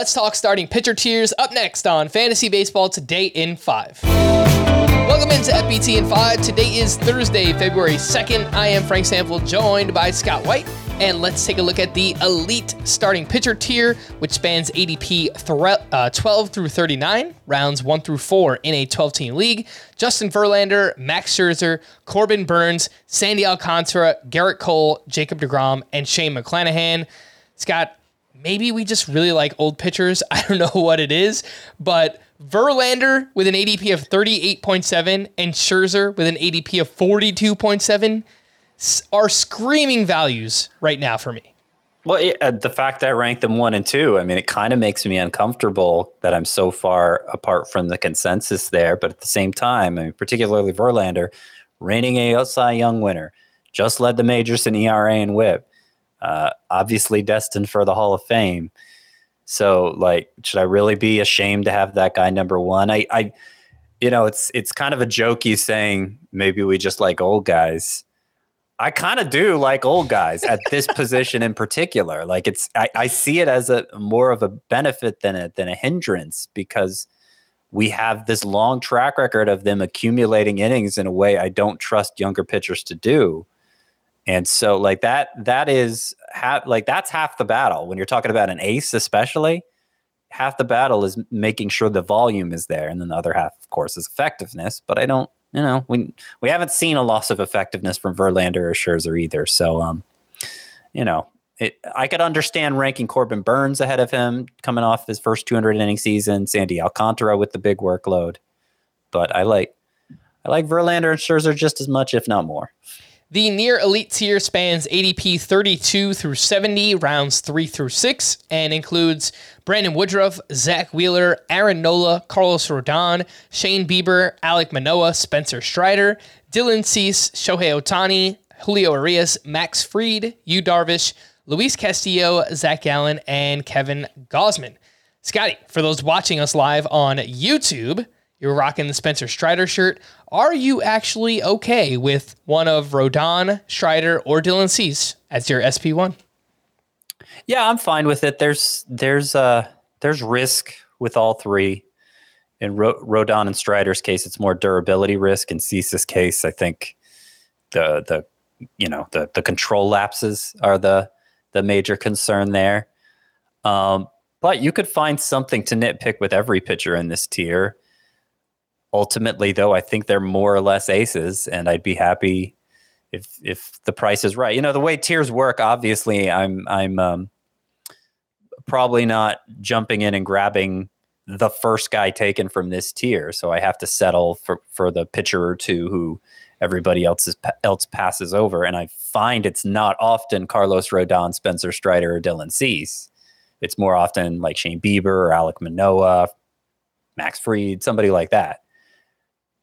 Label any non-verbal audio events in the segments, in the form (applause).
Let's talk starting pitcher tiers up next on Fantasy Baseball Today in 5. Welcome into FBT in 5. Today is Thursday, February 2nd. I am Frank Stampfl, joined by Scott White. And let's take a look at the elite starting pitcher tier, which spans ADP thre- uh, 12 through 39, rounds 1 through 4 in a 12 team league. Justin Verlander, Max Scherzer, Corbin Burnes, Sandy Alcantara, Gerrit Cole, Jacob DeGrom, and Shane McClanahan. Scott, maybe we just really like old pitchers. (laughs) I don't know what it is, but Verlander with an ADP of 38.7 and Scherzer with an ADP of 42.7 are screaming values right now for me. Well, uh, the fact that I ranked them one and two, I mean, it kind of makes me uncomfortable that I'm so far apart from the consensus there. But at the same time, I mean, particularly Verlander, reigning a Cy Young winner, just led the majors in ERA and WHIP, uh, obviously destined for the Hall of Fame. So, like, should I really be ashamed to have that guy number one? I, I, you know, it's it's kind of a jokey saying maybe we just like old guys. I kind of do like old guys at this (laughs) position in particular. Like it's, I, I see it as a more of a benefit than a than a hindrance because we have this long track record of them accumulating innings in a way I don't trust younger pitchers to do. And so, like that, that is half, like that's half the battle when you're talking about an ace, especially. Half the battle is making sure the volume is there, and then the other half, of course, is effectiveness. But I don't, you know, we we haven't seen a loss of effectiveness from Verlander or Scherzer either. So, um, you know, it, I could understand ranking Corbin Burnes ahead of him coming off his first 200 inning season, Sandy Alcantara with the big workload, but I like I like Verlander and Scherzer just as much, if not more. The near elite tier spans ADP 32 through 70, rounds 3 through 6, and includes Brandon Woodruff, Zack Wheeler, Aaron Nola, Carlos Rodon, Shane Bieber, Alek Manoah, Spencer Strider, Dylan Cease, Shohei Ohtani, Julio Urías, Max Fried, Yu Darvish, Luis Castillo, Zac Gallen, and Kevin Gausman. Scotty, for those watching us live on YouTube, you're rocking the Spencer Strider shirt. Are you actually okay with one of Rodon, Strider, or Dylan Cease as your SP1? Yeah, I'm fine with it. There's there's uh there's risk with all three. In Ro- Rodon and Strider's case, it's more durability risk. In Cease's case, I think the the you know the the control lapses are the the major concern there. Um, but you could find something to nitpick with every pitcher in this tier. Ultimately, though, I think they're more or less aces, and I'd be happy if if the price is right. You know, the way tiers work, obviously, I'm I'm um, probably not jumping in and grabbing the first guy taken from this tier, so I have to settle for for the pitcher or two who everybody else is, else passes over, and I find it's not often Carlos Rodon, Spencer Strider, or Dylan Cease. It's more often like Shane Bieber or Alek Manoah, Max Fried, somebody like that.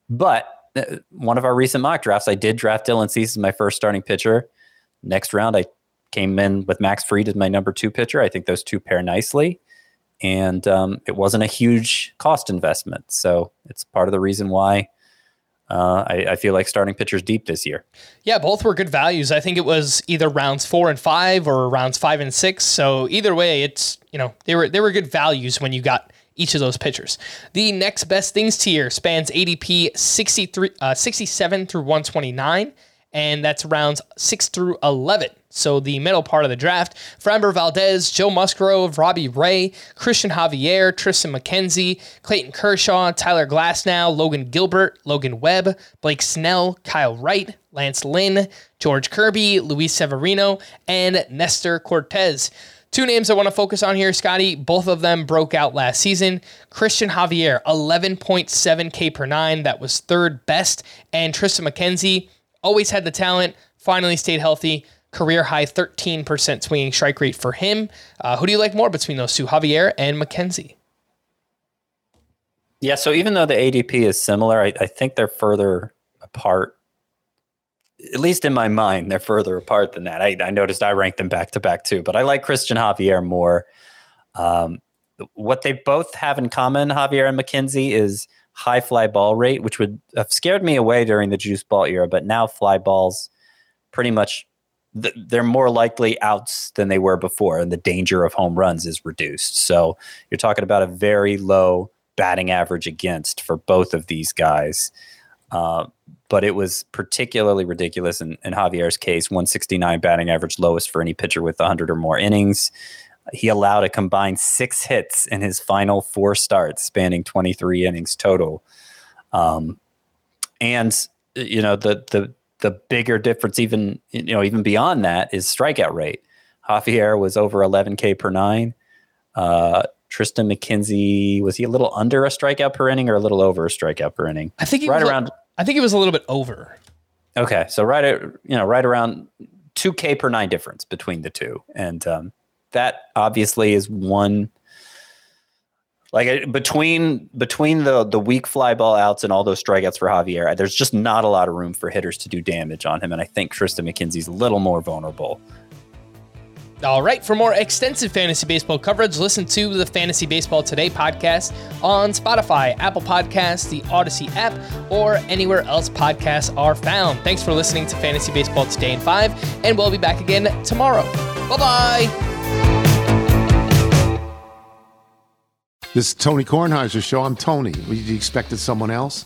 But uh, one of our recent mock drafts, I did draft Dylan Cease as my first starting pitcher. Next round, I came in with Max Fried as my number two pitcher. I think those two pair nicely. And um, it wasn't a huge cost investment. So it's part of the reason why uh, I, I, feel like starting pitchers deep this year. Yeah, both were good values. I think it was either rounds four and five or rounds five and six. So either way, it's you know they were they were good values when you got each of those pitchers. The next best things tier spans ADP 63, uh, 67 through 129, and that's rounds 6 through 11. So the middle part of the draft, Framber Valdez, Joe Musgrove, Robbie Ray, Cristian Javier, Triston McKenzie, Clayton Kershaw, Tyler Glasnow, Logan Gilbert, Logan Webb, Blake Snell, Kyle Wright, Lance Lynn, George Kirby, Luis Severino, and Nestor Cortes. Two names I want to focus on here, Scotty. Both of them broke out last season. Cristian Javier, 11.7 K per nine. That was third best. And Triston McKenzie always had the talent, finally stayed healthy. career high 13% swinging strike rate for him. Uh, who do you like more between those two, Javier and McKenzie? Yeah, so even though the ADP is similar, I, I think they're further apart. At least in my mind, they're further apart than that. I, I noticed I ranked them back to back too, but I like Cristian Javier more. Um, what they both have in common, Javier and McKenzie, is high fly ball rate, which would have scared me away during the juice ball era, but now fly balls pretty much they're more likely outs than they were before, and the danger of home runs is reduced. So you're talking about a very low batting average against for both of these guys. Uh, but it was particularly ridiculous in, in Javier's case 169 batting average, lowest for any pitcher with 100 or more innings. He allowed a combined six hits in his final four starts, spanning 23 innings total. Um, and you know the the the bigger difference, even you know even beyond that, is strikeout rate. Javier was over 11k per nine. Uh, Triston McKenzie was he a little under a strikeout per inning or a little over a strikeout per inning? I think right around. I think it was a little bit over. Okay, so right at you know right around two K per nine difference between the two, and um, that obviously is one. Like between between the the weak fly ball outs and all those strikeouts for Javier, there's just not a lot of room for hitters to do damage on him, and I think Triston McKenzie's a little more vulnerable all right, for more extensive fantasy baseball coverage, listen to the Fantasy Baseball Today podcast on Spotify, Apple Podcasts, the Audacy app, or anywhere else podcasts are found. Thanks for listening to Fantasy Baseball Today in 5, and we'll be back again tomorrow. Bye bye. This is Tony Kornheiser's show. I'm Tony. You expected someone else?